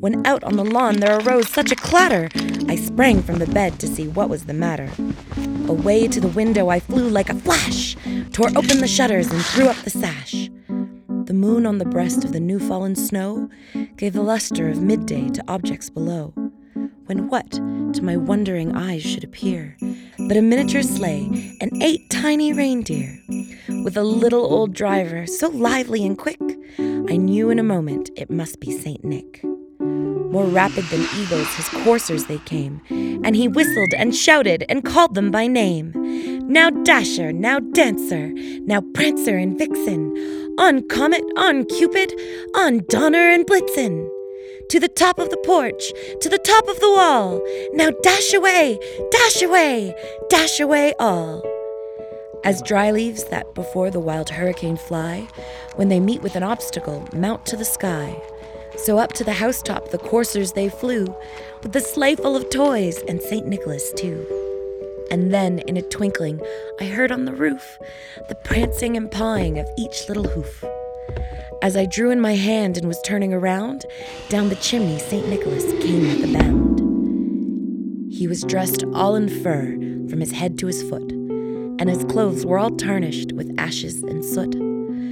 When out on the lawn there arose such a clatter, I sprang from the bed to see what was the matter. Away to the window I flew like a flash, tore open the shutters and threw up the sash. The moon on the breast of the new fallen snow gave the luster of midday to objects below. When what to my wondering eyes should appear but a miniature sleigh and eight tiny reindeer, with a little old driver so lively and quick, I knew in a moment it must be Saint Nick. More rapid than eagles, his coursers they came, and he whistled and shouted and called them by name. Now Dasher, now Dancer, now Prancer and Vixen, on Comet, on Cupid, on Donner and Blitzen. To the top of the porch, to the top of the wall, now dash away, dash away, dash away all. As dry leaves that before the wild hurricane fly, when they meet with an obstacle, mount to the sky. So up to the housetop the coursers they flew, with the sleigh full of toys and St. Nicholas too. And then, in a twinkling, I heard on the roof the prancing and pawing of each little hoof. As I drew in my hand and was turning around, down the chimney St. Nicholas came with a bound. He was dressed all in fur from his head to his foot, and his clothes were all tarnished with ashes and soot.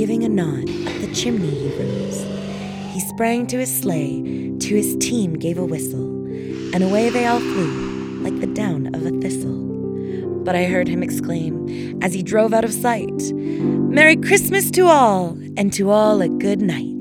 giving a nod, up the chimney he rose. He sprang to his sleigh, to his team gave a whistle, and away they all flew, like the down of a thistle. But I heard him exclaim, as he drove out of sight, Merry Christmas to all, and to all a good night.